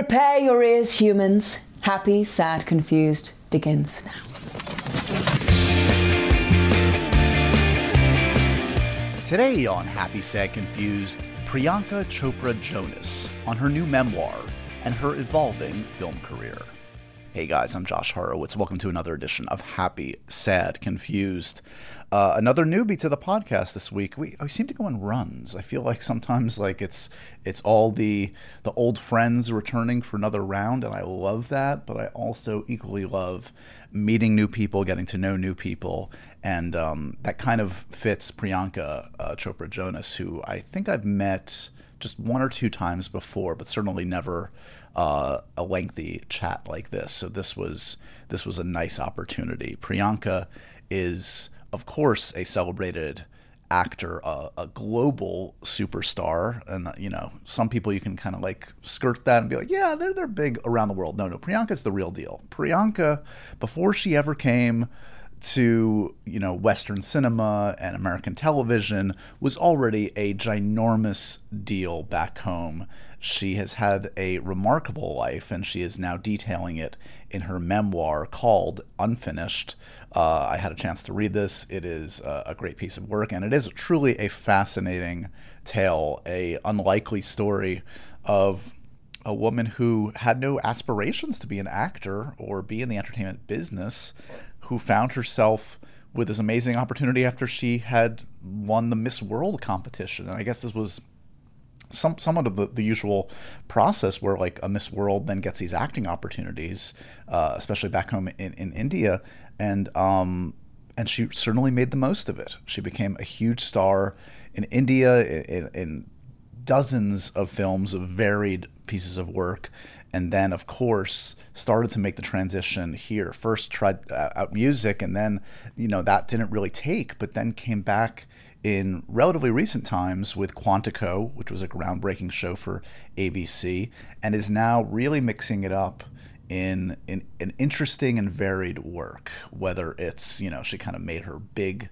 Prepare your ears, humans. Happy, sad, confused begins now. Today on Happy, Sad, Confused, Priyanka Chopra Jonas on her new memoir and her evolving film career. Hey guys, I'm Josh Horowitz. Welcome to another edition of Happy, Sad, Confused. Uh, another newbie to the podcast this week. We, we seem to go in runs. I feel like sometimes like it's it's all the the old friends returning for another round, and I love that. But I also equally love meeting new people, getting to know new people, and um, that kind of fits Priyanka uh, Chopra Jonas, who I think I've met just one or two times before, but certainly never uh, a lengthy chat like this. So this was this was a nice opportunity. Priyanka is, of course, a celebrated actor, uh, a global superstar, and you know some people you can kind of like skirt that and be like, yeah, they're they're big around the world. No, no, Priyanka's the real deal. Priyanka, before she ever came to you know Western cinema and American television was already a ginormous deal back home. She has had a remarkable life, and she is now detailing it in her memoir called Unfinished. Uh, I had a chance to read this. It is uh, a great piece of work, and it is truly a fascinating tale, a unlikely story of a woman who had no aspirations to be an actor or be in the entertainment business who found herself with this amazing opportunity after she had won the Miss World competition. And I guess this was some somewhat of the, the usual process where like a Miss World then gets these acting opportunities, uh, especially back home in, in India. And um, and she certainly made the most of it. She became a huge star in India in, in dozens of films of varied pieces of work and then of course started to make the transition here first tried uh, out music and then you know that didn't really take but then came back in relatively recent times with Quantico, which was a groundbreaking show for ABC, and is now really mixing it up in, in an interesting and varied work. Whether it's, you know, she kind of made her big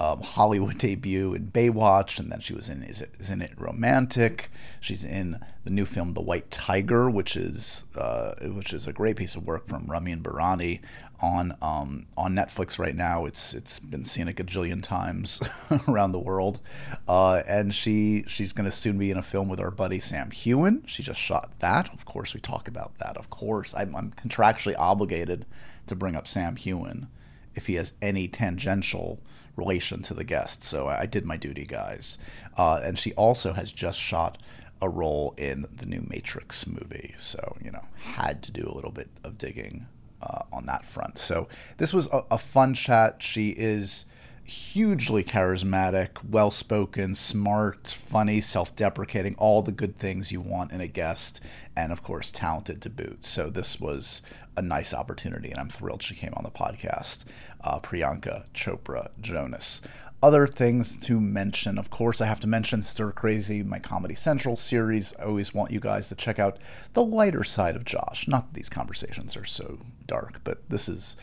um, Hollywood debut in Baywatch, and then she was in is, it, is it Romantic. She's in the new film The White Tiger, which is uh, which is a great piece of work from Ramin Bahrani on um, on Netflix right now. It's it's been seen a gajillion times around the world, uh, and she she's going to soon be in a film with our buddy Sam Heughan. She just shot that. Of course, we talk about that. Of course, I'm, I'm contractually obligated to bring up Sam Heughan if he has any tangential relation to the guest. So I did my duty, guys. Uh, and she also has just shot a role in the new Matrix movie. So, you know, had to do a little bit of digging uh, on that front. So this was a, a fun chat. She is hugely charismatic, well spoken, smart, funny, self deprecating, all the good things you want in a guest, and of course, talented to boot. So, this was a nice opportunity, and I'm thrilled she came on the podcast. Uh, Priyanka Chopra Jonas. Other things to mention, of course, I have to mention Stir Crazy, my Comedy Central series. I always want you guys to check out the lighter side of Josh. Not that these conversations are so dark, but this is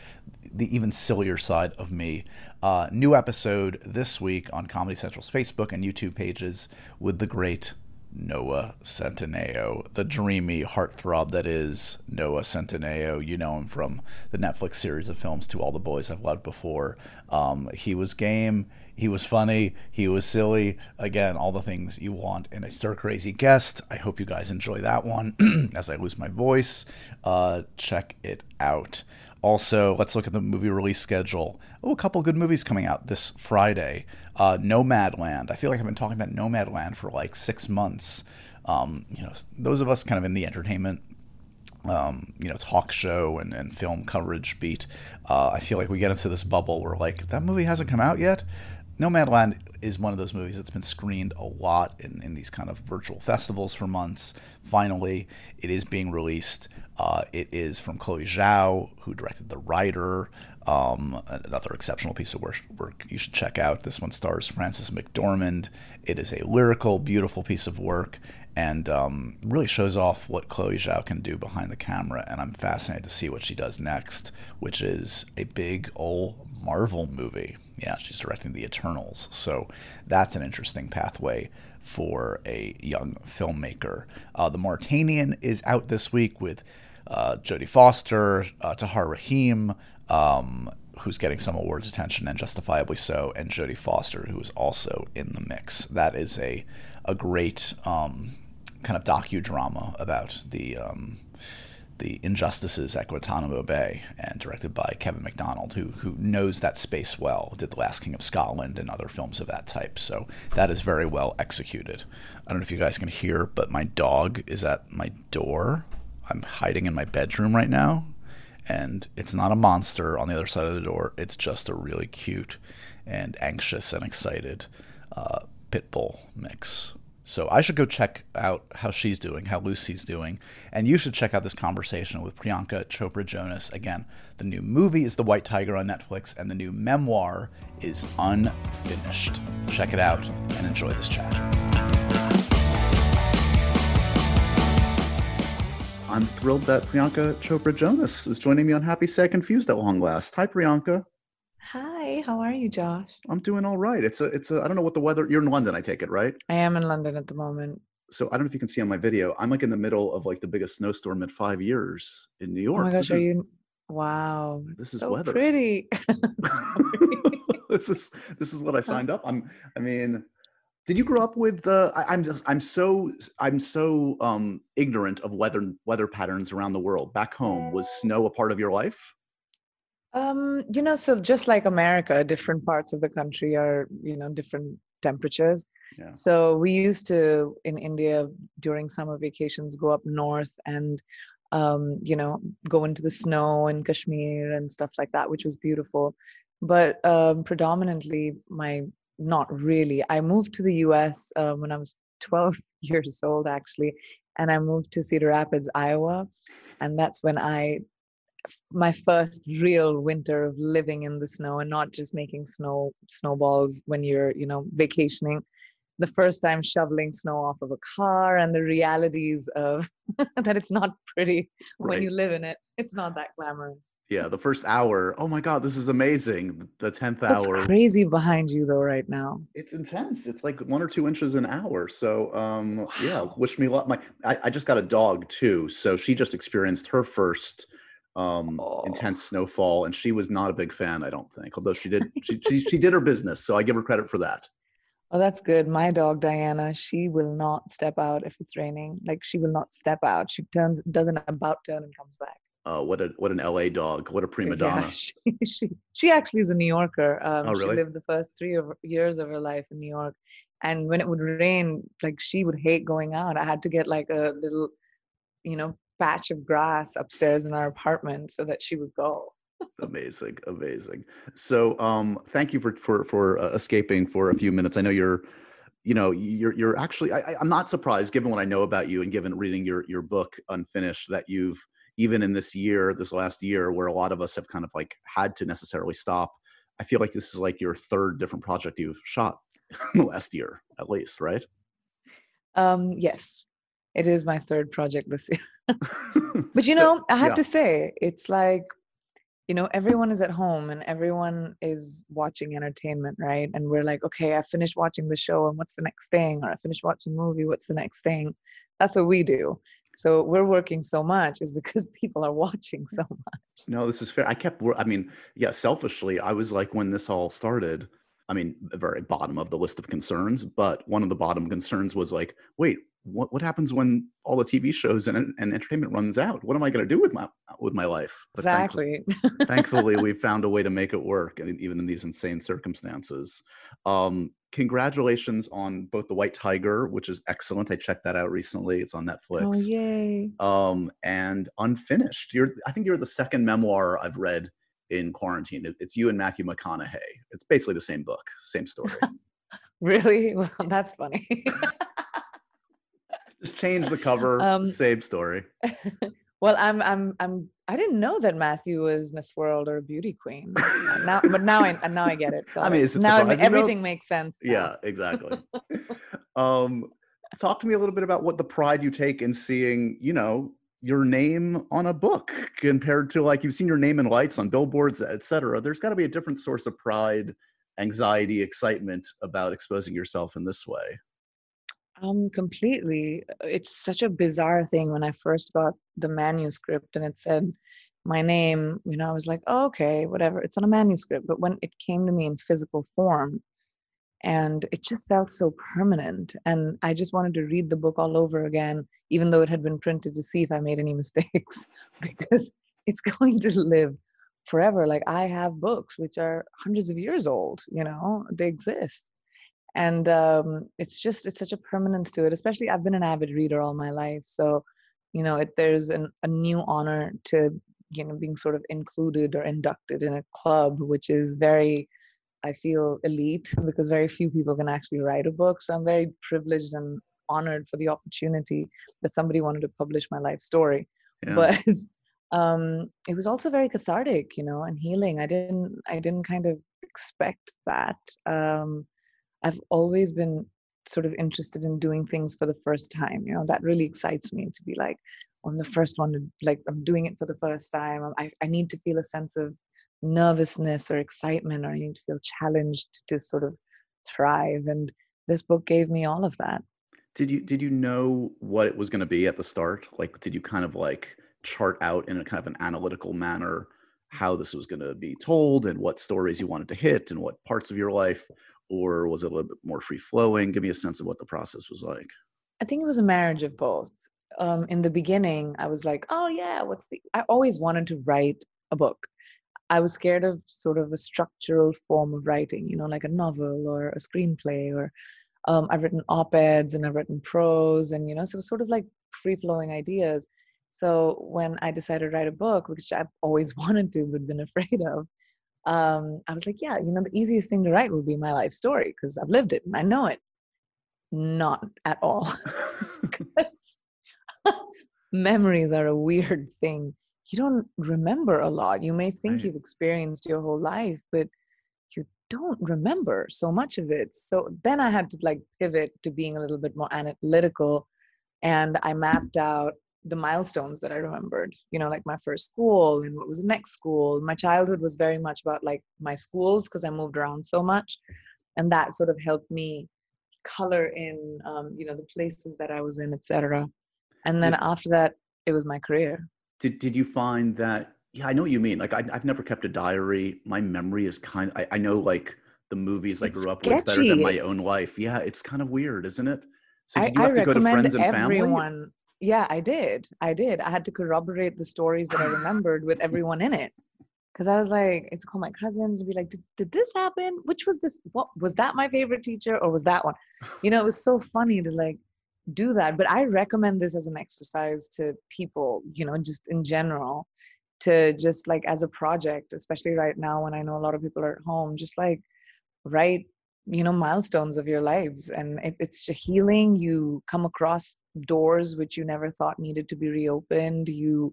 the even sillier side of me. Uh, new episode this week on Comedy Central's Facebook and YouTube pages with the great Noah Centineo, the dreamy heartthrob that is Noah Centineo. You know him from the Netflix series of films To All the Boys I've Loved Before. Um, he was game, he was funny, he was silly. Again, all the things you want in a stir crazy guest. I hope you guys enjoy that one as I lose my voice. Uh, check it out. Also, let's look at the movie release schedule. Oh, a couple good movies coming out this Friday. Uh, Nomadland. I feel like I've been talking about Nomadland for like six months. Um, you know, those of us kind of in the entertainment um, you know, talk show and, and film coverage beat, uh, I feel like we get into this bubble where like that movie hasn't come out yet. Nomadland is one of those movies that's been screened a lot in, in these kind of virtual festivals for months. Finally, it is being released. Uh, it is from Chloe Zhao, who directed The Rider, um, another exceptional piece of work, you should check out. This one stars Frances McDormand. It is a lyrical, beautiful piece of work and um, really shows off what Chloe Zhao can do behind the camera. And I'm fascinated to see what she does next, which is a big old Marvel movie. Yeah, she's directing The Eternals. So that's an interesting pathway for a young filmmaker. Uh, the Mauritanian is out this week with uh, Jodie Foster, uh, Tahar Rahim, um, who's getting some awards attention and justifiably so, and Jodie Foster, who is also in the mix. That is a a great um, kind of docudrama about the um, the injustices at Guantanamo Bay, and directed by Kevin Macdonald, who who knows that space well. Did The Last King of Scotland and other films of that type. So that is very well executed. I don't know if you guys can hear, but my dog is at my door. I'm hiding in my bedroom right now, and it's not a monster on the other side of the door. It's just a really cute and anxious and excited uh, pit bull mix. So I should go check out how she's doing, how Lucy's doing, and you should check out this conversation with Priyanka Chopra Jonas. Again, the new movie is The White Tiger on Netflix, and the new memoir is Unfinished. Check it out and enjoy this chat. I'm thrilled that Priyanka Chopra Jonas is joining me on Happy Sad Confused at long last. Hi, Priyanka. How are you, Josh? I'm doing all right. It's a, it's a, I don't know what the weather. You're in London, I take it, right? I am in London at the moment. So I don't know if you can see on my video. I'm like in the middle of like the biggest snowstorm in five years in New York. Oh my gosh, this are is, you? Wow, This is so weather. pretty. this is this is what I signed up. I'm. I mean, did you grow up with? Uh, I, I'm just. I'm so. I'm so um, ignorant of weather weather patterns around the world. Back home, was snow a part of your life? Um, you know, so just like America, different parts of the country are, you know, different temperatures. Yeah. So we used to in India during summer vacations go up north and um, you know, go into the snow in Kashmir and stuff like that, which was beautiful. But um, predominantly, my not really. I moved to the U.S. Uh, when I was 12 years old, actually, and I moved to Cedar Rapids, Iowa, and that's when I my first real winter of living in the snow and not just making snow snowballs when you're you know vacationing the first time shoveling snow off of a car and the realities of that it's not pretty when you live in it it's not that glamorous Yeah. The first hour. Oh my God, this is amazing. The tenth what's hour. crazy behind you though right now It's intense. It's like one or two inches an hour. So, um, yeah, wish me luck. My, I, I just got a dog too. So she just experienced her first um, Oh. intense snowfall, and she was not a big fan. I don't think, although she did, she, she she did her business. So I give her credit for that. oh that's good my dog diana she will not step out if it's raining like she will not step out she turns does an about turn and comes back Uh, what a what an LA dog. What a prima donna. Yeah, she, she she actually is a New Yorker. Um, Oh, really? She lived the first three of, years of her life in New York, and when it would rain, like she would hate going out. I had to get like a little, you know, patch of grass upstairs in our apartment so that she would go. amazing amazing so um thank you for for for uh, escaping for a few minutes i know you're you know you're you're actually I, i'm not surprised given what i know about you and given reading your your book unfinished that you've even in this year this last year where a lot of us have kind of like had to necessarily stop i feel like this is like your third different project you've shot in the last year at least right Um, yes, it is my third project this year. But you So- know, I have yeah. to say, it's like, you know, everyone is at home and everyone is watching entertainment, right? And we're like, okay, I finished watching the show, and what's the next thing? Or I finished watching the movie, what's the next thing? That's what we do. So we're working so much is because people are watching so much. No, this is fair. I kept, wor- I mean, yeah, selfishly, I was like, when this all started, I mean, the very bottom of the list of concerns, but one of the bottom concerns was like, wait, what, what happens when all the TV shows and, and entertainment runs out? What am I going to do with my, with my life? But thankfully- Exactly. thankfully we found a way to make it work even in these insane circumstances um congratulations on both the white tiger which is excellent i checked that out recently it's on Netflix. oh, yay. um and unfinished you're i think you're the second memoir i've read in quarantine it's you and matthew mcconaughey it's basically the same book same story Really? Well, that's funny. just change the cover Um, same story well, I'm, I'm, I'm, I didn't know that Matthew was Miss World or beauty queen. Now, but now I, now I get it. I mean, it. is it now surprising, everything makes sense. now. Yeah, exactly. um, talk to me a little bit about what the pride you take in seeing, you know, your name on a book compared to like you've seen your name in lights on billboards, et cetera. There's got to be a different source of pride, anxiety, excitement about exposing yourself in this way. Um, completely. It's such a bizarre thing when I first got the manuscript and it said my name, you know, I was like, oh, okay, whatever. It's on a manuscript. But when it came to me in physical form, and it just felt so permanent. And I just wanted to read the book all over again, even though it had been printed to see if I made any mistakes, because it's going to live forever. Like I have books which are hundreds of years old, you know, they exist and um, it's just it's such a permanence to it especially i've been an avid reader all my life so you know it, there's an, a new honor to you know being sort of included or inducted in a club which is very i feel elite because very few people can actually write a book so i'm very privileged and honored for the opportunity that somebody wanted to publish my life story yeah. but um it was also very cathartic you know and healing i didn't i didn't kind of expect that um I've always been sort of interested in doing things for the first time. You know, that really excites me to be like, on the first one, like I'm doing it for the first time. I, I need to feel a sense of nervousness or excitement, or I need to feel challenged to sort of thrive. And this book gave me all of that. Did you did you know what it was going to be at the start? Like, did you kind of like chart out in a kind of an analytical manner how this was going to be told and what stories you wanted to hit and what parts of your life or was it a little bit more free flowing? Give me a sense of what the process was like. I think it was a marriage of both. Um, in the beginning, I was like, oh, yeah, what's the. I always wanted to write a book. I was scared of sort of a structural form of writing, you know, like a novel or a screenplay, or um, I've written op eds and I've written prose, and, you know, so it was sort of like free flowing ideas. So when I decided to write a book, which I've always wanted to but been afraid of, um, I was like, yeah, you know, the easiest thing to write would be my life story because I've lived it and I know it. Not at all. memories are a weird thing. You don't remember a lot. You may think right. you've experienced your whole life, but you don't remember so much of it. So then I had to like pivot to being a little bit more analytical. And I mapped out the milestones that I remembered, you know, like my first school and what was the next school. My childhood was very much about like my schools because I moved around so much. And that sort of helped me color in, um, you know, the places that I was in, etc. And then did, after that, it was my career. Did, did you find that, yeah, I know what you mean. Like I, have never kept a diary. My memory is kind of, I, I know like the movies I grew up sketchy. with better than my own life. Yeah. It's kind of weird, isn't it? So did you have I to go to friends and everyone, family? yeah i did i did i had to corroborate the stories that i remembered with everyone in it because i was like it's call my cousins to be like did, did this happen which was this what was that my favorite teacher or was that one you know it was so funny to like do that but i recommend this as an exercise to people you know just in general to just like as a project especially right now when i know a lot of people are at home just like write you know milestones of your lives and it, it's healing. You come across doors which you never thought needed to be reopened. You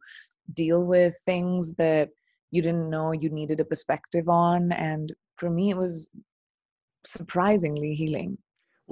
deal with things that you didn't know you needed a perspective on and for me it was surprisingly healing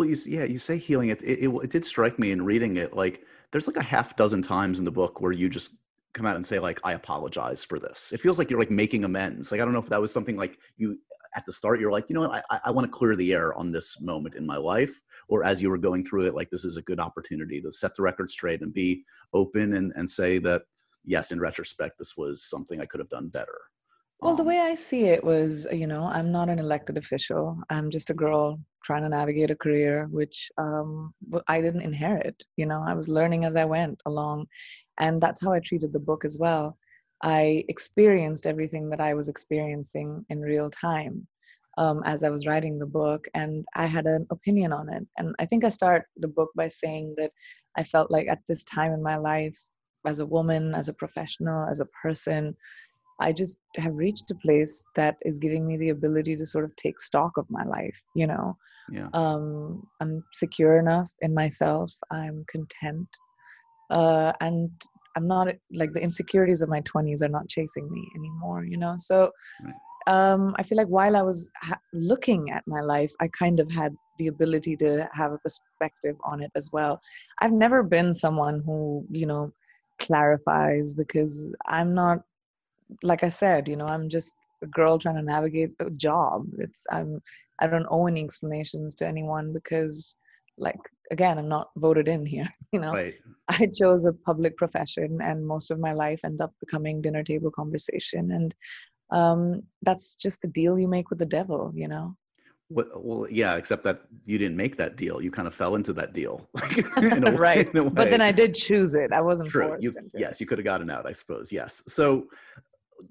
well you yeah you say healing it, it, it, it did strike me in reading it like there's like a half dozen times in the book where you just come out and say like i apologize for this. It feels like you're like making amends like i don't know if that was something like you at the start you're like you know what? I, I want to clear the air on this moment in my life or as you were going through it like this is a good opportunity to set the record straight and be open and, and say that yes in retrospect this was something i could have done better. Well the um way i see it was you know i'm not an elected official i'm just a girl trying to navigate a career which um, i didn't inherit you know i was learning as i went along and that's how i treated the book as well I experienced everything that I was experiencing in real time um, as I was writing the book, and I had an opinion on it. And I think I start the book by saying that I felt like at this time in my life, as a woman, as a professional, as a person, I just have reached a place that is giving me the ability to sort of take stock of my life. You know, yeah. um, I'm secure enough in myself. I'm content, uh, and I'm not like the insecurities of my 20s are not chasing me anymore, you know? So right. um, I feel like while I was ha- looking at my life, I kind of had the ability to have a perspective on it as well. I've never been someone who, you know, clarifies because I'm not, like I said, you know, I'm just a girl trying to navigate a job. It's, I'm, I don't owe any explanations to anyone because like again i'm not voted in here you know Right. i chose a public profession and most of my life ended up becoming dinner table conversation and um that's just the deal you make with the devil you know well, yeah, except that you didn't make that deal. You kind of fell into that deal. in a way- right but then i did choose it i wasn't True. forced You, yes, you could have gotten out, I suppose. Yes. So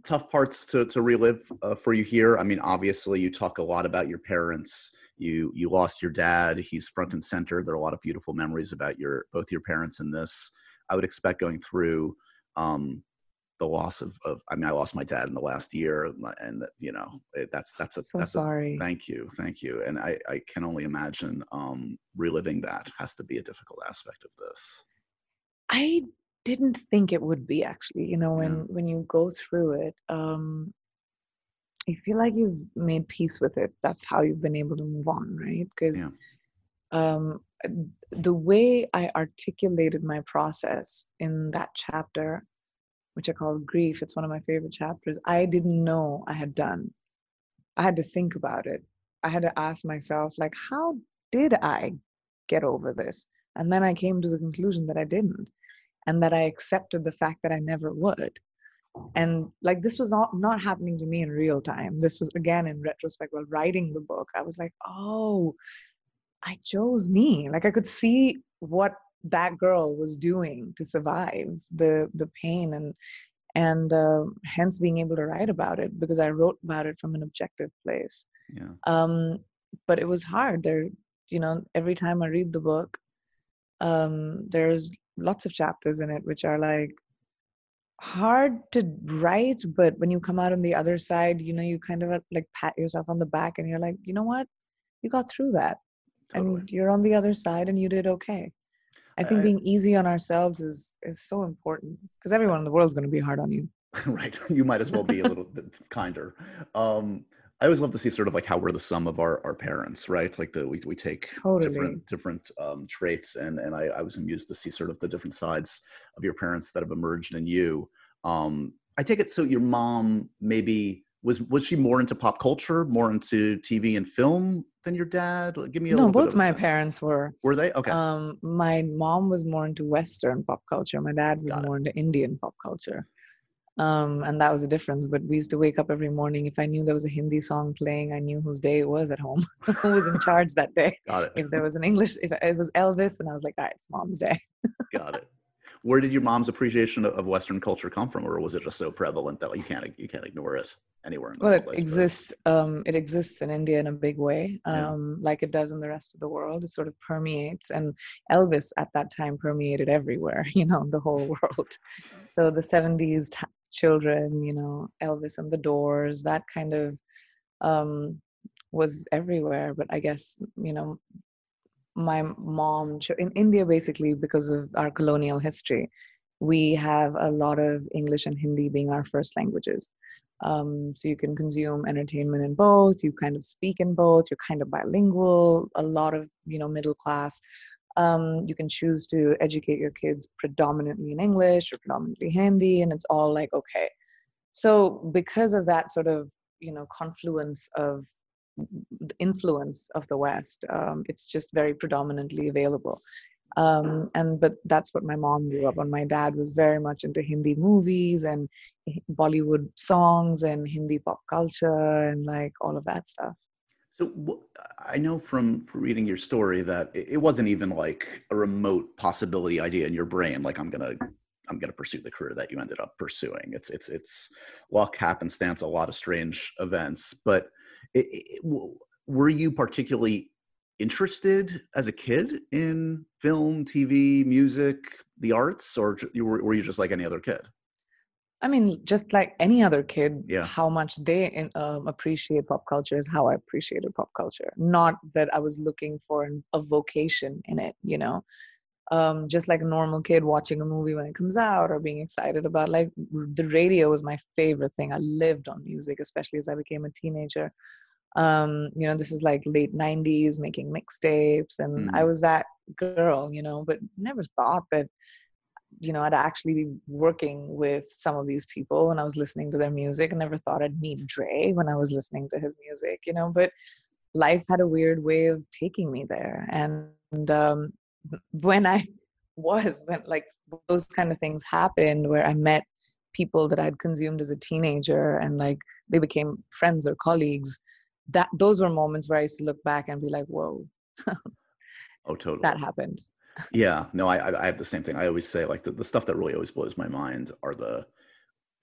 tough parts to, to relive uh, for you here. I mean, obviously, you talk a lot about your parents. You you lost your dad. He's front and center. There are a lot of beautiful memories about your both your parents in this. I would expect going through um, the loss of, of. I mean, I lost my dad in the last year, and you know it, that's that's a so that's a sorry Thank you, thank you. And I, I can only imagine um, reliving that has to be a difficult aspect of this. I didn't think it would be actually. You know, when Yeah. when you go through it, um, you feel like you've made peace with it. That's how you've been able to move on, right? Because Yeah. um, the way I articulated my process in that chapter, which I call grief, it's one of my favorite chapters. I didn't know I had done. I had to think about it. I had to ask myself, like, how did I get over this? And then I came to the conclusion that I didn't, and that I accepted the fact that I never would. And like this was not not happening to me in real time. This was again in retrospect while writing the book. I was like, oh, I chose me. Like I could see what that girl was doing to survive the the pain and and uh, hence being able to write about it because I wrote about it from an objective place Yeah. um but it was hard there you know every time i read the book um there's lots of chapters in it which are like hard to write but when you come out on the other side you know you kind of uh, like pat yourself on the back and you're like you know what you got through that Totally. and you're on the other side and you did okay i think I- being easy on ourselves is is so important because everyone in the world is going to be hard on you right. You might as well be a little bit kinder. Um, I always love to see sort of like how we're the sum of our, our parents, right? Like the we, we take Totally. different different um, traits, and and I, I was amused to see sort of the different sides of your parents that have emerged in you. Um, I take it so your mom maybe was was she more into pop culture, more into TV and film than your dad? Give me a no little bit both my sense. parents were were they okay? Um, my mom was more into Western pop culture. My dad was Got it. more into Indian pop culture. Um, and that was the difference. But we used to wake up every morning. If I knew there was a Hindi song playing, I knew whose day it was at home, who was in charge that day. Got it. If there was an English, if it was Elvis, then I was like, all right, it's mom's day. Got it. Where did your mom's appreciation of- Western culture come from, or was it just so prevalent that you can't you can't ignore it anywhere in the Well, world? it exists. Um, it exists in India in a big way, Yeah. um, like it does in the rest of the world. It sort of permeates, and Elvis at that time permeated everywhere. You know, the whole world. So the '70s t- children, you know, Elvis and the Doors, that kind of um, was everywhere. But I guess you know, my mom in India basically because of our colonial history, we have a lot of English and Hindi being our first languages. Um, so you can consume entertainment in both. You kind of speak in both. You're kind of bilingual. A lot of you know middle class. Um, you can choose to educate your kids predominantly in English or predominantly Hindi, and it's all like okay. So because of that sort of you know confluence of influence of the West, um, it's just very predominantly available. Um, and but that's what my mom grew up on. My dad was very much into Hindi movies and Bollywood songs and Hindi pop culture and like all of that stuff. So I know from, from reading your story that it, wasn't even like a remote possibility idea in your brain. Like I'm gonna I'm gonna pursue the career that you ended up pursuing. It's it's it's luck, happenstance, a lot of strange events. But it, it, were you particularly interested as a kid in film, TV, music, the arts, or were you just like any other kid? I mean, just like any other kid, Yeah. how much they in, um, appreciate pop culture is how I appreciated pop culture. Not that I was looking for an, a vocation in it, you know. Um, just like a normal kid watching a movie when it comes out or being excited about like the radio was my favorite thing. I lived on music, especially as I became a teenager. Um, you know, this is like late 90s, making mixtapes, and I Mm. was that girl, you know, but never thought that you know, I'd actually be working with some of these people when I was listening to their music. I never thought I'd meet Dre when I was listening to his music, you know, but life had a weird way of taking me there. And, um, when I was when like those kind of things happened where I met people that I'd consumed as a teenager and like they became friends or colleagues that those were moments where I used to look back and be like whoa oh totally that happened yeah no I I have the same thing I always say like the, the stuff that really always blows my mind are the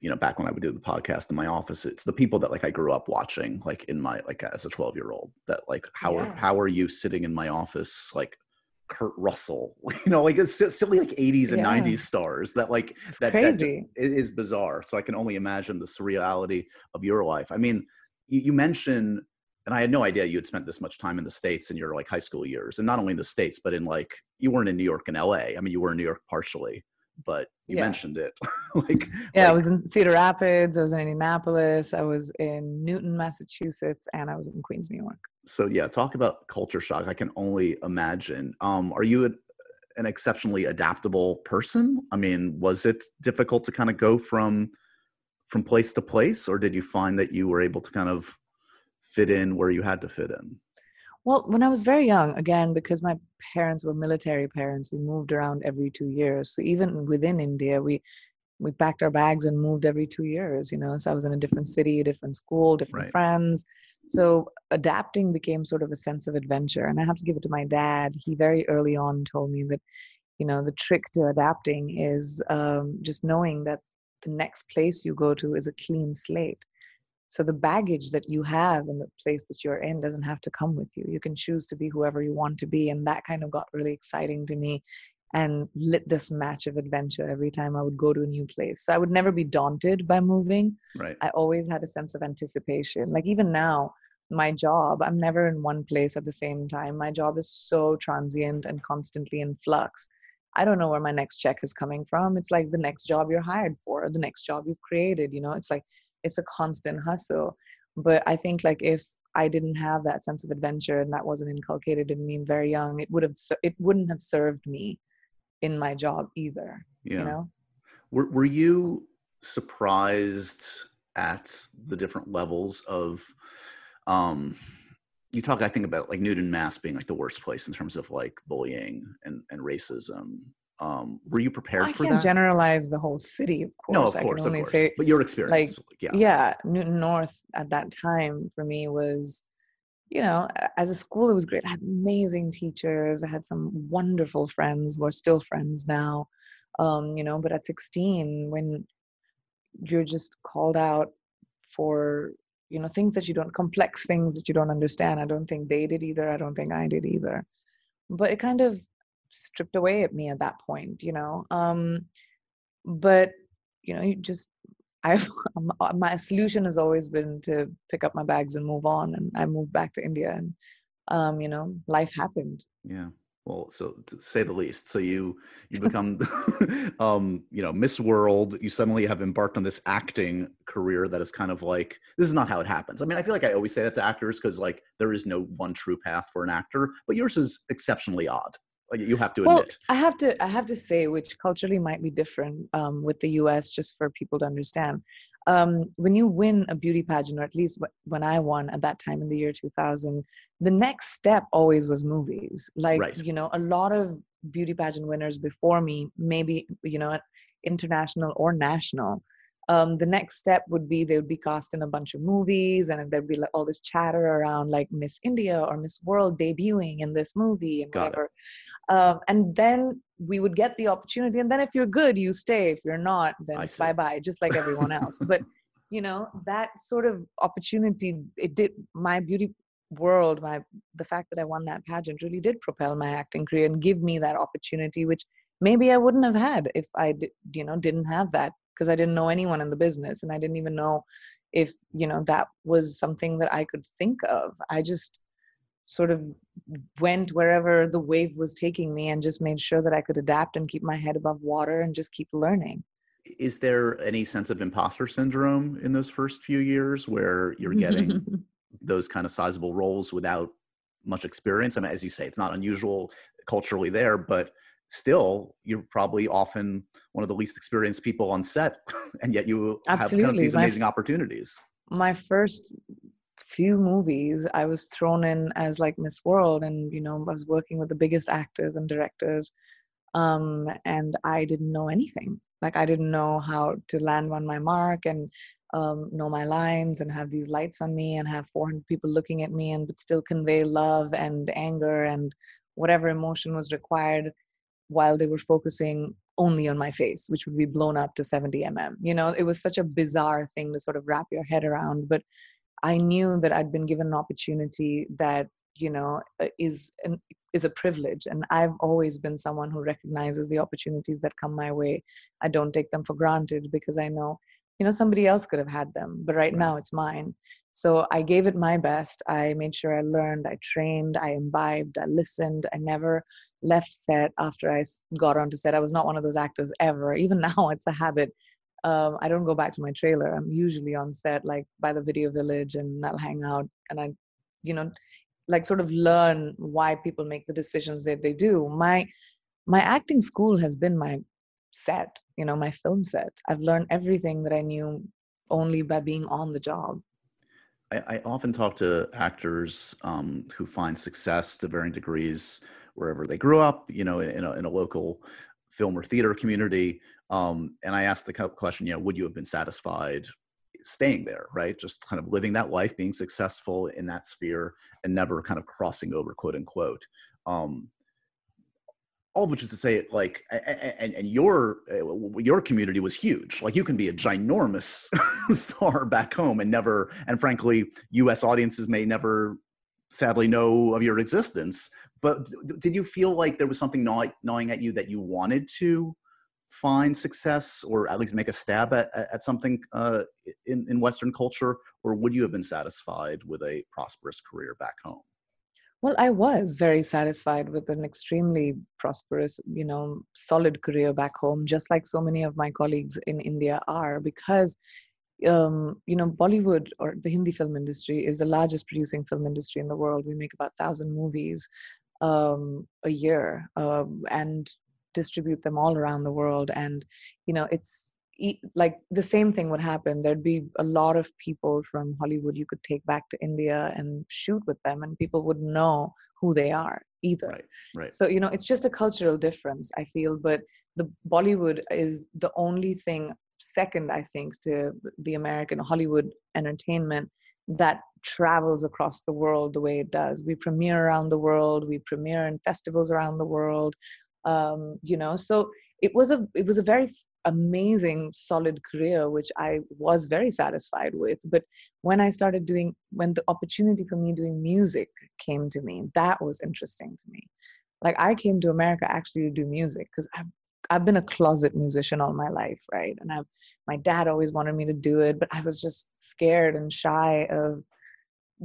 you know back when I would do the podcast in my office it's the people that like I grew up watching like in my like as a 12 year old that like how yeah. are how are you sitting in my office like Kurt Russell, you know, like it's silly like 80s and yeah. 90s stars that like it's that, crazy. that is bizarre. So I can only imagine the surreality of your life. I mean, you, you, mentioned, and I had no idea you had spent this much time in the States in your like high school years, and not only in the States, but in like you weren't in New York and LA. I mean, you were in New York partially, but you yeah. mentioned it. like Yeah, like, I was in Cedar Rapids, I was in Indianapolis, I was in Newton, Massachusetts, and I was in Queens, New York so yeah talk about culture shock i can only imagine um are you a, an exceptionally adaptable person i mean was it difficult to kind of go from from place to place or did you find that you were able to kind of fit in where you had to fit in? Well when i was very young again because my parents were military parents we moved around every two years. So even within india we we packed our bags and moved every two years you know? So i was in a different city a different school different right. friends. So adapting became sort of a sense of adventure and i have to give it to my dad. He very early on told me that you know the trick to adapting is um, just knowing that the next place you go to is a clean slate so the baggage that you have in the place that you're in doesn't have to come with you you can choose to be whoever you want to be and that kind of got really exciting to me and lit this match of adventure every time I would go to a new place. So I would never be daunted by moving. Right. I always had a sense of anticipation. Like even now, my job, I'm never in one place at the same time. My job is so transient and constantly in flux. I don't know where my next check is coming from. It's like the next job you're hired for, the next job you've created, you know, it's like it's a constant hustle. But I think like if I didn't have that sense of adventure and that wasn't inculcated in me very young, it would have it wouldn't have served me in my job either. Yeah. You know? Were were you surprised at the different levels of um you talk i think about like newton mass being like the worst place in terms of like bullying and, and racism um were you prepared I for can't generalize the whole city of course no of course, of course. Say, but your experience like yeah yeah newton north at that time for me was you know, as a school, it was great. I had amazing teachers. I had some wonderful friends. We're still friends now. Um, you know, but at 16, when you're just called out for, you know, things that you don't, complex things that you don't understand, I don't think they did either. I don't think I did either. But it kind of stripped away at me at that point, you know. Um, but, you know, you just I've uh, my solution has always been to pick up my bags and move on, and I moved back to India, and um, you know, life happened. Yeah. Well, so to say the least. So you you become, um, you know, Miss World. You suddenly have embarked on this acting career that is kind of like this is not how it happens. I mean, I feel like I always say that to actors because like there is no one true path for an actor, but yours is exceptionally odd you have to admit. well, i have to i have to say which culturally might be different um, with the us just for people to understand um, when you win a beauty pageant or at least when i won at that time in the year 2000 the next step always was movies like right. you know a lot of beauty pageant winners before me maybe you know international or national um, the next step would be they would be cast in a bunch of movies and there'd be like all this chatter around like miss india or miss world debuting in this movie and Got whatever. Um, and then we would get the opportunity and then if you're good you stay. If you're not then bye bye just like everyone else. But you know that sort of opportunity it did my beauty world my the fact that i won that pageant really did propel my acting career and give me that opportunity which maybe i wouldn't have had if i you know didn't have that because I didn't know anyone in the business and I didn't even know if, you know, that was something that I could think of. I just sort of went wherever the wave was taking me and just made sure that I could adapt and keep my head above water and just keep learning. Is there any sense of imposter syndrome in those first few years where you're getting those kind of sizable roles without much experience? I mean, as you say, it's not unusual culturally there, but still you're probably often one of the least experienced people on set and yet you Absolutely. have kind of these amazing my, opportunities my first few movies i was thrown in as like miss world and you know i was working with the biggest actors and directors um, and i didn't know anything like i didn't know how to land on my mark and um, know my lines and have these lights on me and have 400 people looking at me and but still convey love and anger and whatever emotion was required while they were focusing only on my face which would be blown up to 70 mm you know it was such a bizarre thing to sort of wrap your head around but i knew that i'd been given an opportunity that you know uh, is an is a privilege and i've always been someone who recognizes the opportunities that come my way. I don't take them for granted because i know you know somebody else could have had them but right, right. now it's mine. So i gave it my best. I made sure i learned i trained i imbibed i listened. I never left set after i got onto set. I was not one of those actors ever. Even now it's a habit. Um, i don't go back to my trailer. I'm usually on set like by the video village and i'll hang out and i you know like sort of learn why people make the decisions that they do. My my acting school has been my set you know my film set. I've learned everything that i knew only by being on the job. I, I often talk to actors um, who find success to varying degrees wherever they grew up you know in a, in a local film or theater community um, and i asked the question you know would you have been satisfied staying there right? Just kind of living that life being successful in that sphere and never kind of crossing over quote unquote. Um, all which is to say like and, and your uh, your community was huge. Like you can be a ginormous star back home and never and frankly us audiences may never sadly know of your existence but did you feel like there was something gnawing, at you that you wanted to find success or at least make a stab at, at something uh, in, in western culture? Or would you have been satisfied with a prosperous career back home? Well, I was very satisfied with an extremely prosperous, you know, solid career back home, just like so many of my colleagues in India are, because, um, you know, Bollywood or the Hindi film industry is the largest producing film industry in the world. We make about thousand movies um, a year um, and distribute them all around the world. And, you know, it's like the same thing would happen there'd be a lot of people from hollywood you could take back to india and shoot with them and people wouldn't know who they are either right, right. so you know it's just a cultural difference i feel but the bollywood is the only thing second i think to the american hollywood entertainment that travels across the world the way it does. We premiere around the world we premiere in festivals around the world um, you know so it was a it was a very amazing solid career which i was very satisfied with. But when i started doing when the opportunity for me doing music came to me that was interesting to me. Like i came to america actually to do music because i've I've been a closet musician all my life, right? And I've my dad always wanted me to do it, but I was just scared and shy of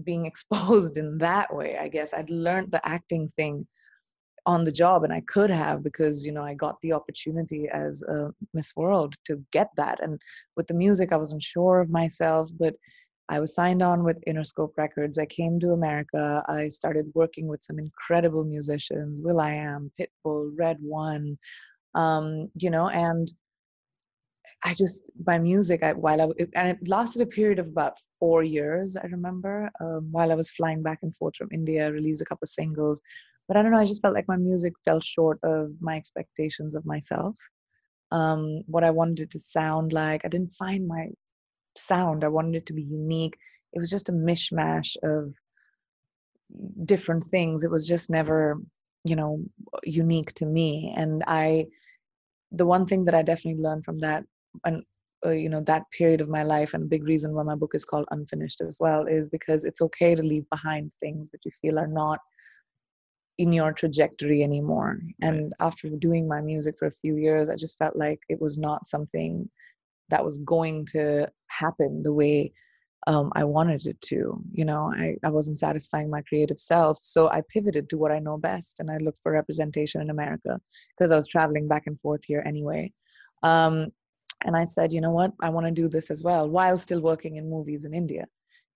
being exposed in that way. I guess I'd learned the acting thing on the job and i could have because you know i got the opportunity as a miss world to get that and with the music i wasn't sure of myself but i was signed on with interscope records i came to america i started working with some incredible musicians will.i.am, pitbull RedOne um, you know and i just by music I, while i and it lasted a period of about four years i remember um, while i was flying back and forth from india released a couple of singles but i don't know i just felt like my music fell short of my expectations of myself. Um, what i wanted it to sound like i didn't find my sound i wanted it to be unique. It was just a mishmash of different things. It was just never you know unique to me and i the one thing that i definitely learned from that and uh, you know that period of my life and a big reason why my book is called unfinished as well is because it's okay to leave behind things that you feel are not in your trajectory anymore. And after doing my music for a few years i just felt like it was not something that was going to happen the way um, i wanted it to you know I, I wasn't satisfying my creative self so i pivoted to what i know best and i looked for representation in america because i was traveling back and forth here anyway um, and i said you know what i want to do this as well while still working in movies in india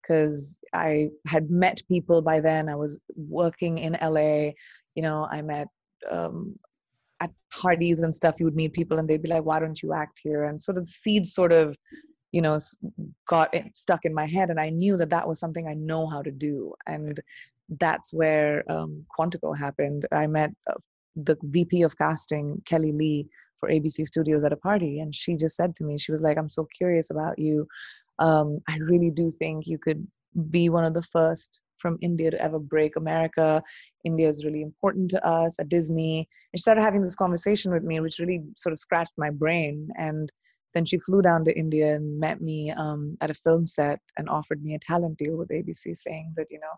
because I had met people by then. I was working in LA. You know, I met um, at parties and stuff. You would meet people, and they'd be like, "Why don't you act here?" And sort of seeds sort of, you know got stuck in my head and i knew that that was something i know how to do and that's where um, quantico happened i met uh, the vp of casting Keli Lee for abc studios at a party and she just said to me she was like i'm so curious about you um, i really do think you could be one of the first from India to ever break America. India is really important to us at Disney. And she started having this conversation with me, which really sort of scratched my brain. And then she flew down to India and met me um, at a film set and offered me a talent deal with ABC, saying that, you know,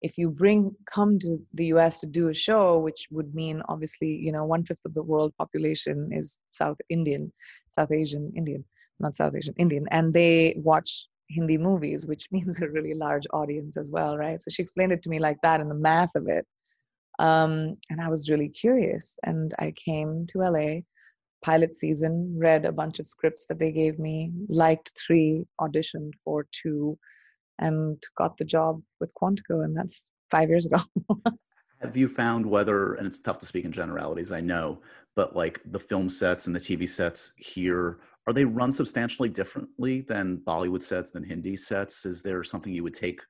if you bring come to the US to do a show, which would mean obviously, you know, one fifth of the world population is South Indian, South Asian Indian, not South Asian Indian, and they watch Hindi movies, which means a really large audience as well, right? So she explained it to me like that and the math of it. Um, and I was really curious. And I came to LA, pilot season, read a bunch of scripts that they gave me, liked three, auditioned for two, and got the job with Quantico. And that's five years ago. Have you found whether, and it's tough to speak in generalities, I know, but like the film sets and the TV sets here, are they run substantially differently than Bollywood sets, than Hindi sets? Is there something you would take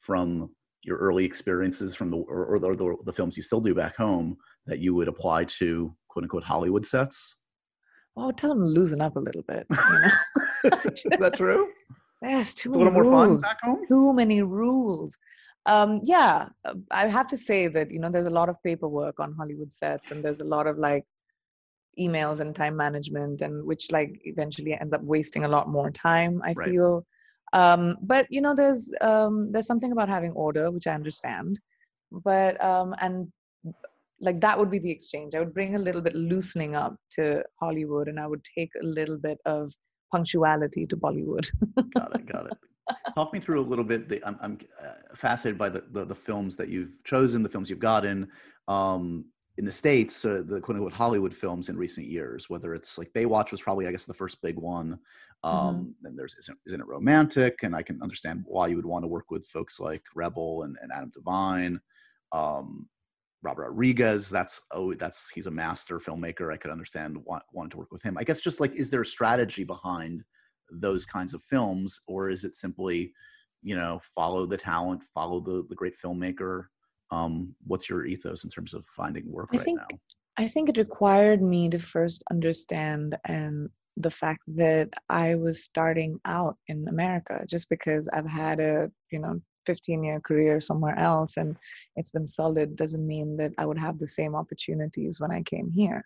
from your early experiences from the or, or the, the, films you still do back home that you would apply to quote unquote Hollywood sets? Oh, tell them to loosen up a little bit. You know? Is that true? Yes, too it's many a little rules. more fun back home. Too many rules. Um, yeah, uh, I have to say that you know there's a lot of paperwork on Hollywood sets, and there's a lot of like emails and time management, and which like eventually ends up wasting a lot more time. I Right. feel. Um, but you know, there's um, there's something about having order, which I understand. But um, and like that would be the exchange. I would bring a little bit loosening up to Hollywood, and I would take a little bit of punctuality to Bollywood. got it. Got it. Talk me through a little bit. The, I'm, I'm uh, fascinated by the, the, the films that you've chosen, the films you've gotten um, in the states, uh, the quote unquote Hollywood films in recent years. Whether it's like Baywatch was probably, I guess, the first big one. Um, Mm-hmm. Then there's isn't, isn't it romantic? And I can understand why you would want to work with folks like Rebel and, and Adam Devine. Um, Robert Rodriguez, that's oh, that's he's a master filmmaker. I could understand want, wanting to work with him. I guess just like, is there a strategy behind those kinds of films, or is it simply, you know, follow the talent, follow the the great filmmaker? Um, what's your ethos in terms of finding work I right think- now? I think it required me to first understand and the fact that I was starting out in America just because I've had a, you know, 15 year career somewhere else and it's been solid doesn't mean that I would have the same opportunities when I came here.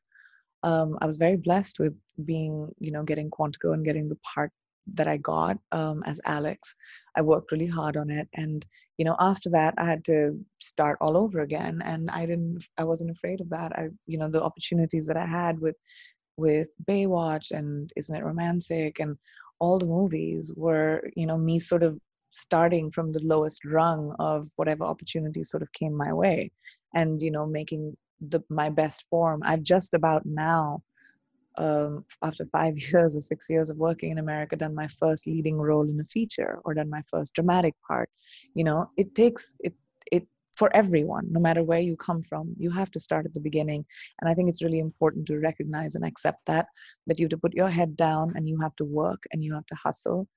Um, I was very blessed with being, you know, getting Quantico and getting the part that I got um, as Alex. I worked really hard on it and you know after that i had to start all over again and i didn't i wasn't afraid of that i you know the opportunities that i had with with baywatch and isn't it romantic and all the movies were you know me sort of starting from the lowest rung of whatever opportunities sort of came my way and you know making the my best form i've just about now um, after five years or six years of working in America, done my first leading role in a feature or done my first dramatic part. You know, it takes it it for everyone, no matter where you come from. You have to start at the beginning, and I think it's really important to recognize and accept that that you have to put your head down and you have to work and you have to hustle,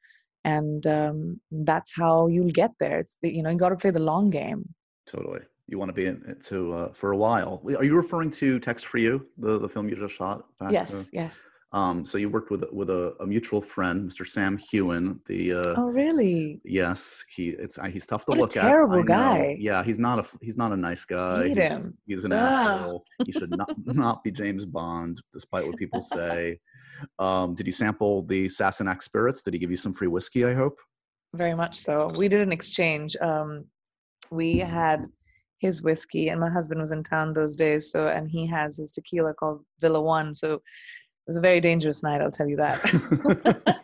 and um, that's how you'll get there. It's the, you know you got to play the long game. Totally. You want to be in it to uh, for a while. Are you referring to Text for You, the the film you just shot? Yes, uh, yes. Um, so you worked with with a, a mutual friend, Mr. Sam Heughan. The uh, Oh, really? yes, he it's uh, he's tough to What a look at. Terrible guy. Yeah, he's not a he's not a nice guy. He's, him. he's an Ugh. asshole. He should not not be James Bond, despite what people say. Um, did you sample the Sassenach spirits? Did he give you some free whiskey? I hope. Very much so. We did an exchange. Um, we had his whiskey, and my husband was in town those days. So, and he has his tequila called Villa One. So, it was a very dangerous night. I'll tell you that.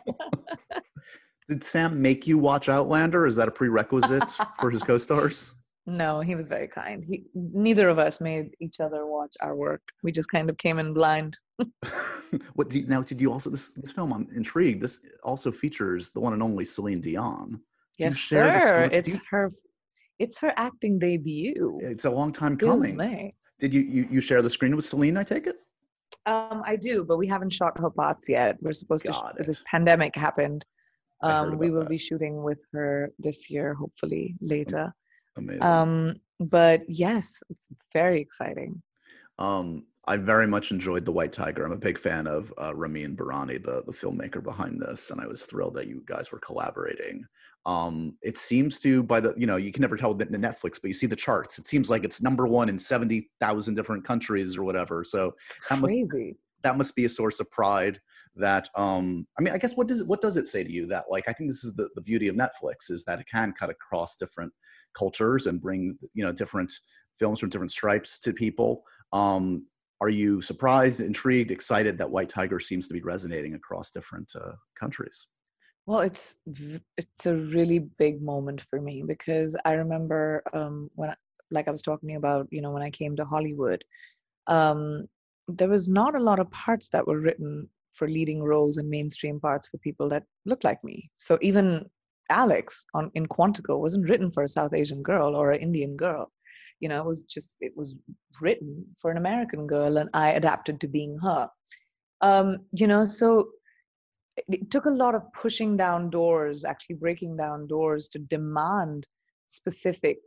Did Sam make you watch Outlander? Is that a prerequisite for his co-stars? No, he was very kind. He, neither of us made each other watch our work. We just kind of came in blind. what did, now did you also this this film? I'm intrigued. This also features the one and only Celine Dion. Yes, sir. It's you- her. It's her acting debut. It's a long time coming. me. Did you, you you share the screen with Celine? I take it. Um, I do, but we haven't shot her parts yet. We're supposed to. Got Sh- this pandemic happened, Um, we will that. be shooting with her this year, hopefully later. Amazing. Um, but yes, it's very exciting. Um, I very much enjoyed The White Tiger. I'm a big fan of uh, Ramin Bahrani, the, the filmmaker behind this, and I was thrilled that you guys were collaborating. Um, it seems to, by the, you know, you can never tell with Netflix, but you see the charts. It seems like it's number one in 70,000 different countries or whatever. So that must, that must be a source of pride that um i mean i guess what does it what does it say to you that like i think this is the, the beauty of netflix is that it can cut across different cultures and bring you know different films from different stripes to people um are you surprised intrigued excited that white tiger seems to be resonating across different uh, countries Well, it's it's a really big moment for me because I remember um, when, I, like I was talking about, you know, when I came to Hollywood, um, there was not a lot of parts that were written for leading roles and mainstream parts for people that looked like me. So even Alex on in Quantico wasn't written for a South Asian girl or an Indian girl. You know, it was just it was written for an American girl, and I adapted to being her. Um, you know, so it- took a lot of pushing down doors, actually breaking down doors to demand specific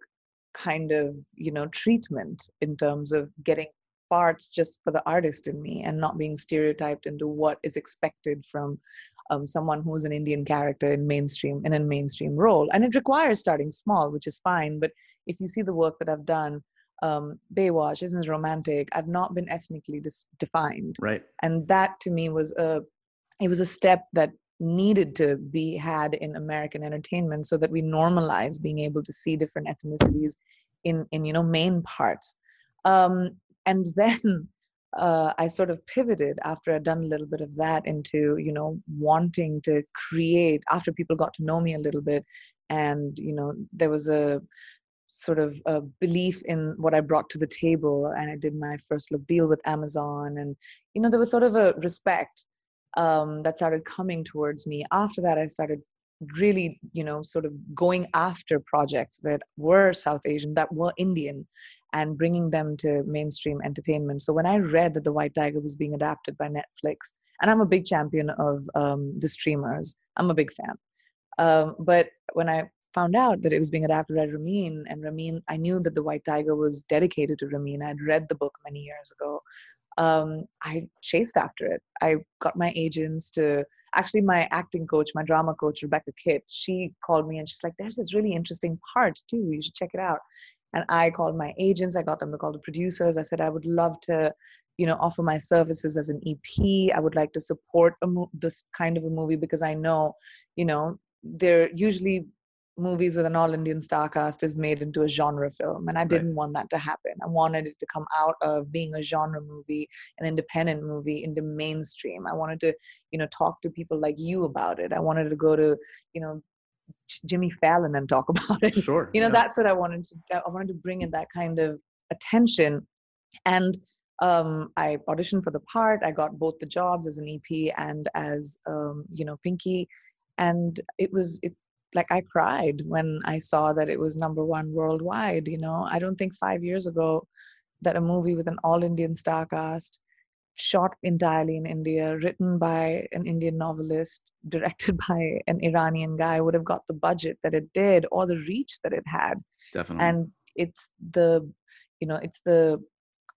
kind of you know treatment in terms of getting parts just for the artist in me and not being stereotyped into what is expected from um, someone who's an Indian character in mainstream in a mainstream role. And it requires starting small, which is fine. But if you see the work that I've done, um, Baywatch isn't romantic. I've not been ethnically dis- defined right and that to me was a it was a step that needed to be had in american entertainment so that we normalize being able to see different ethnicities in in you know main parts um and then uh, i sort of pivoted after i'd done a little bit of that into you know wanting to create after people got to know me a little bit and you know there was a sort of a belief in what I brought to the table. And I did my first look deal with Amazon. And, you know, there was sort of a respect um, that started coming towards me. After that, I started really, you know, sort of going after projects that were South Asian, that were Indian, and bringing them to mainstream entertainment. So when I read that The White Tiger was being adapted by Netflix, and I'm a big champion of um, the streamers, I'm a big fan. Um, but when I found out that it was being adapted by Ramin, and Ramin, I knew that The White Tiger was dedicated to Ramin. I'd read the book many years ago. Um, I chased after it. I got my agents to actually my acting coach, my drama coach, Rebecca Kitt. She called me and she's like, "There's this really interesting part too. You should check it out." And I called my agents. I got them to call the producers. I said, "I would love to." you know offer my services as an ep i would like to support mo- this kind of a movie because i know you know they're usually movies with an all Indian star cast is made into a genre film. And I didn't want that to happen. I wanted it to come out of being a genre movie, an independent movie into mainstream. I wanted to, you know, talk to people like you about it. I wanted to go to, you know, Jimmy Fallon and talk about it. sure You know, yeah. that's what I wanted to I wanted to bring in that kind of attention. And um, I auditioned for the part. I got both the jobs as an EP and as um, you know, Pinky. And it was it like I cried when I saw that it was number one worldwide. You know, I don't think five years ago that a movie with an all Indian star cast, shot entirely in India, written by an Indian novelist, directed by an Iranian guy, would have got the budget that it did or the reach that it had. definitely And it's the, you know, it's the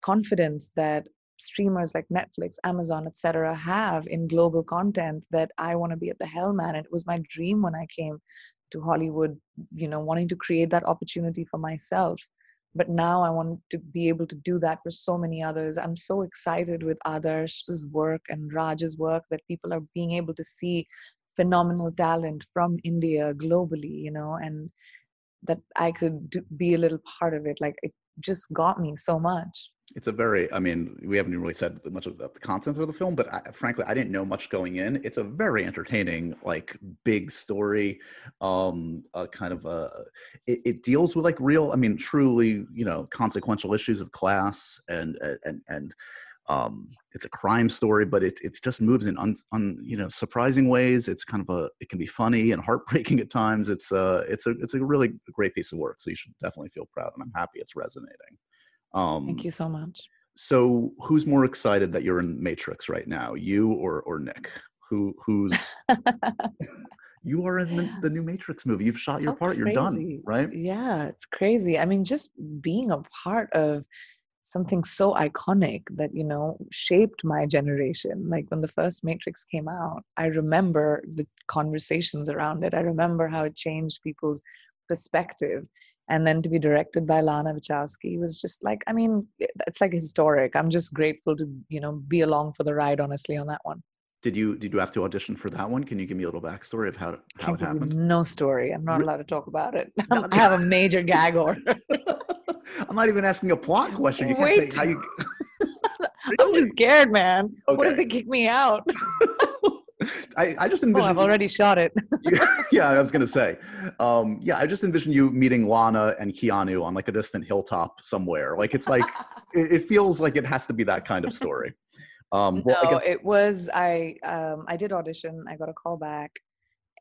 confidence that streamers like Netflix, Amazon, etc., have in global content that I want to be at the helm at. And it was my dream when I came to Hollywood, you know, wanting to create that opportunity for myself. But now I want to be able to do that for so many others. I'm so excited with Adarsh's work and Raj's work that people are being able to see phenomenal talent from India globally, you know, and that I could do, be a little part of it. Like it just got me so much. It's a very i mean we haven't really said much about the content of the film but I, frankly i didn't know much going in. It's a very entertaining like big story um uh, kind of a it, it deals with like real i mean truly you know consequential issues of class and and and um it's a crime story but it it just moves in un, un you know surprising ways. It's kind of a it can be funny and heartbreaking at times. It's uh it's a it's a really great piece of work so you should definitely feel proud and i'm happy it's resonating um Thank you so much. so who's more excited that you're in Matrix right now, you or or Nick? Who who's You are in the, the new Matrix movie. You've shot your How part. You're done, right? Yeah, it's crazy. I mean, just being a part of something so iconic that, you know, shaped my generation. Like when the first Matrix came out, I remember the conversations around it. I remember how it changed people's perspective. And then to be directed by Lana Wachowski was just like, I mean, it's like historic. I'm just grateful to, you know, be along for the ride, honestly, on that one. Did you did you have to audition for that one? Can you give me a little backstory of how how it happened? no story. I'm not allowed to talk about it. I have a major gag order. I'm not even asking a plot question. You can't Wait. say how you. I'm just scared, man. What if they kick me out? I, I just Oh, envision. I've already shot it. yeah, I was gonna say. Um, yeah, I just envision you meeting Lana and Keanu on like a distant hilltop somewhere. Like it's like it, it feels like it has to be that kind of story. Um, well, no, guess it was I. Um, I did audition. I got a call back,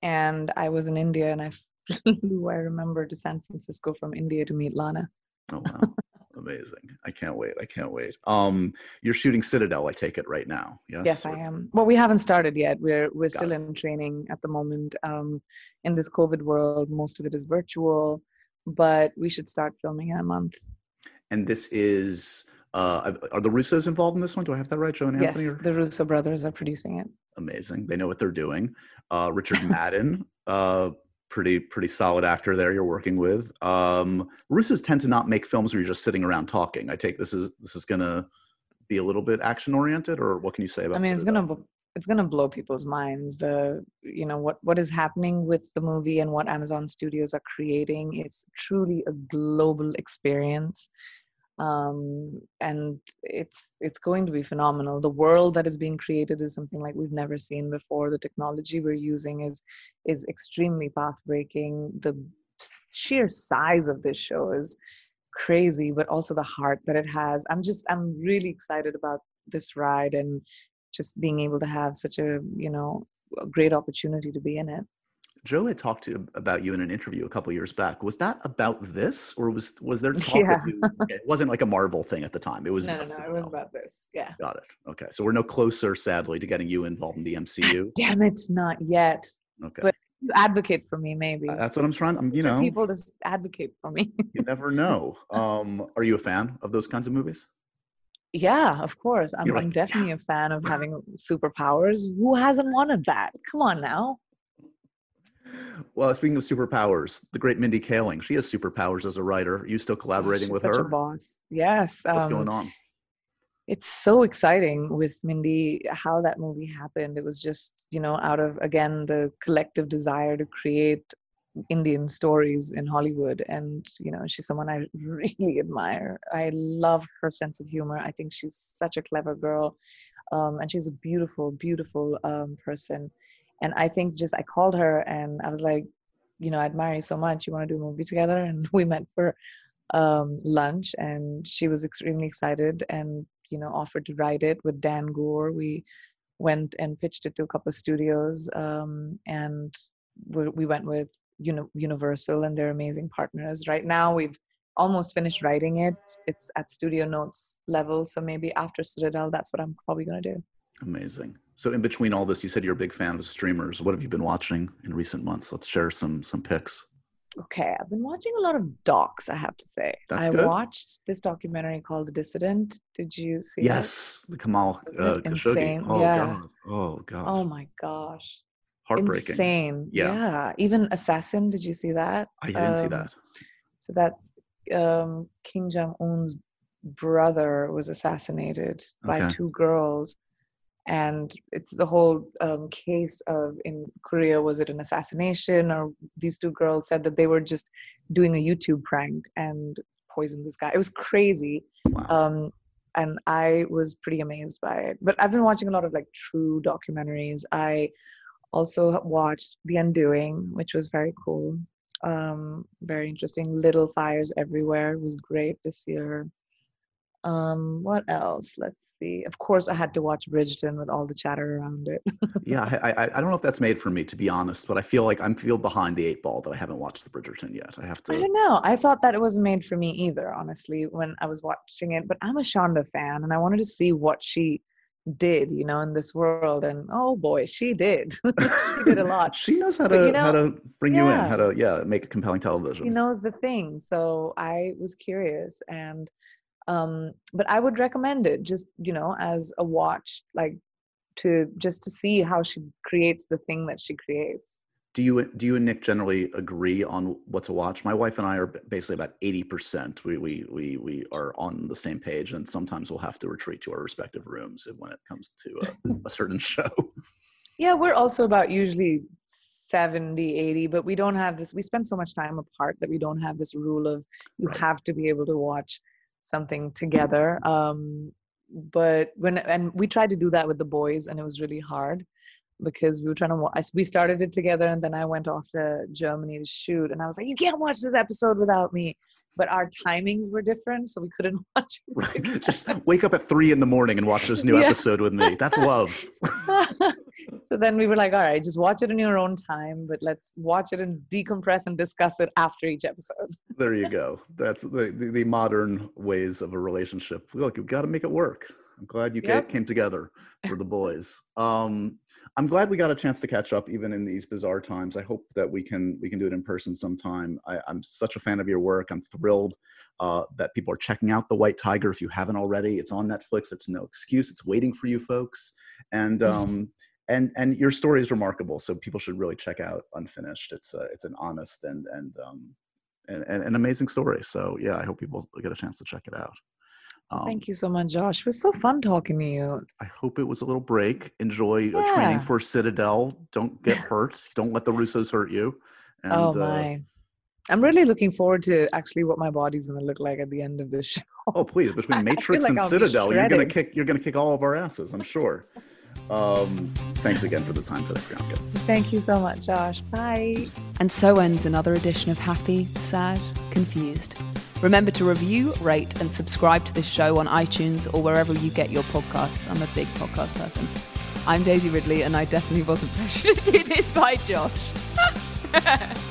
and I was in India, and I flew. I remember to San Francisco from India to meet Lana. Oh wow. Amazing. I can't wait. I can't wait. Um you're shooting Citadel, I take it right now. Yes. Yes, I am. Well, we haven't started yet. We're we're Got still in training at the moment. Um, in this COVID world, most of it is virtual, but we should start filming in a month. And this is uh are the Russos involved in this one? Do I have that right, Joe and Anthony? Yes, or- the Russo brothers are producing it. Amazing. They know what they're doing. Uh Richard Madden, uh pretty pretty solid actor there you're working with. Um Russos tend to not make films where you're just sitting around talking. I take this is this is gonna be a little bit action oriented or what can you say about it? I mean, it's gonna it's gonna blow people's minds. The you know what what is happening with the movie and what Amazon Studios are creating. It's truly a global experience, um, and it's it's going to be phenomenal. The world that is being created is something like we've never seen before. The technology we're using is is extremely path breaking. The sheer size of this show is crazy, but also the heart that it has. I'm just I'm really excited about this ride and just being able to have such a you know a great opportunity to be in it Joe had talked to about you in an interview a couple years back. Was that about this, or was was there talk? Yeah. You, it wasn't like a Marvel thing at the time. It was. no no about no it was about this yeah Got it. Okay, so we're no closer, sadly, to getting you involved in the MCU. damn it not yet Okay, But- you advocate for me maybe Uh, that's what I'm trying. I'm, you know, people just advocate for me you never know. Um, are you a fan of those kinds of movies? yeah of course i'm, You're I'm like, definitely a fan of having superpowers who hasn't wanted that come on now Well, speaking of superpowers, the great Mindy Kaling, she has superpowers as a writer. Are you still Oh, collaborating she's with such her? a boss yes What's um, going on? it's so exciting with Mindy how that movie happened. It was just, you know, out of again the collective desire to create Indian stories in Hollywood. And, you know, she's someone I really admire. I love her sense of humor. I think she's such a clever girl. Um, and she's a beautiful, beautiful um, person. And I think just I called her and I was like, you know, I admire you so much. You want to do a movie together? And we met for um, lunch and she was extremely excited and you know offered to write it with dan goor we went and pitched it to a couple of studios um, and we, we went with Uni- universal and they're amazing partners right now we've almost finished writing it it's at studio notes level so maybe after citadel that's what i'm probably going to do Amazing. So, in between all this, you said you're a big fan of streamers. What have you been watching in recent months? Let's share some some picks. okay i've been watching a lot of docs i have to say That's i good. watched this documentary called the dissident did you see it? Yes, the Kamal uh, Khashoggi. insane? Oh Yeah. god. Oh god. oh my gosh Heartbreaking. insane Yeah. even assassin did you see that I didn't see Um, that. so that's um, kim jong-un's brother was assassinated by two girls and it's the whole um, case of in korea was it an assassination or these two girls said that they were just doing a youtube prank and poisoned this guy it was crazy Wow. um, and I was pretty amazed by it. But I've been watching a lot of like true documentaries. I also watched The Undoing, which was very cool, um, very interesting. Little Fires Everywhere was great this year. Um, what else? Let's see. Of course, I had to watch Bridgerton with all the chatter around it. yeah, I, I I don't know if that's made for me to be honest, but I feel like I'm feel behind the eight ball that I haven't watched the Bridgerton yet. I have to I don't know. I thought that it wasn't made for me either, honestly, when I was watching it. But I'm a Shonda fan, and I wanted to see what she did you know in this world and oh boy she did she did a lot she knows how But, to you know, how to bring you in, how to yeah, make a compelling television. she knows the thing so i was curious and um but i would recommend it just you know as a watch like to just to see how she creates the thing that she creates do you do you and Nick generally agree on what to watch? My wife and I are basically about eighty percent. We we we we are on the same page, and sometimes we'll have to retreat to our respective rooms when it comes to a, a certain show. yeah we're also about usually 70 80 but we don't have this we spend so much time apart that we don't have this rule of you Right. have to be able to watch something together um but when and we tried to do that with the boys and it was really hard because we were trying to we started it together and then I went off to Germany to shoot and I was like you can't watch this episode without me but our timings were different so we couldn't watch it Right? Just wake up at three in the morning and watch this new Yeah. episode with me. That's love. so then we were like, all right, just watch it in your own time, but let's watch it and decompress and discuss it after each episode. There you go. That's the, the, the modern ways of a relationship. Look, you've got to make it work. I'm glad you Yep. came together for the boys. Um, I'm glad we got a chance to catch up even in these bizarre times. I hope that we can we can do it in person sometime. I, I'm such a fan of your work. I'm thrilled uh, that people are checking out The White Tiger. If you haven't already, it's on Netflix. It's no excuse. It's waiting for you folks. And um, and and your story is remarkable. So people should really check out Unfinished. It's a, it's an honest and and um, and, and an amazing story. So yeah, I hope people get a chance to check it out. Um, Thank you so much, Josh. It was so fun talking to you. I hope it was a little break. Enjoy uh, training for Citadel. Don't get hurt. Don't let the Russos hurt you. And, oh uh, my. I'm really looking forward to actually what my body's gonna look like at the end of this show. oh please, between Matrix like and I'll Citadel, you're gonna kick. You're gonna kick all of our asses. I'm sure. Um, thanks again for the time today, Priyanka. Thank you so much, Josh. Bye. And so ends another edition of Happy, Sad, Confused. Remember to review, rate, and subscribe to this show on iTunes or wherever you get your podcasts. I'm a big podcast person. I'm Daisy Ridley, and I definitely wasn't pressured to do this by Josh.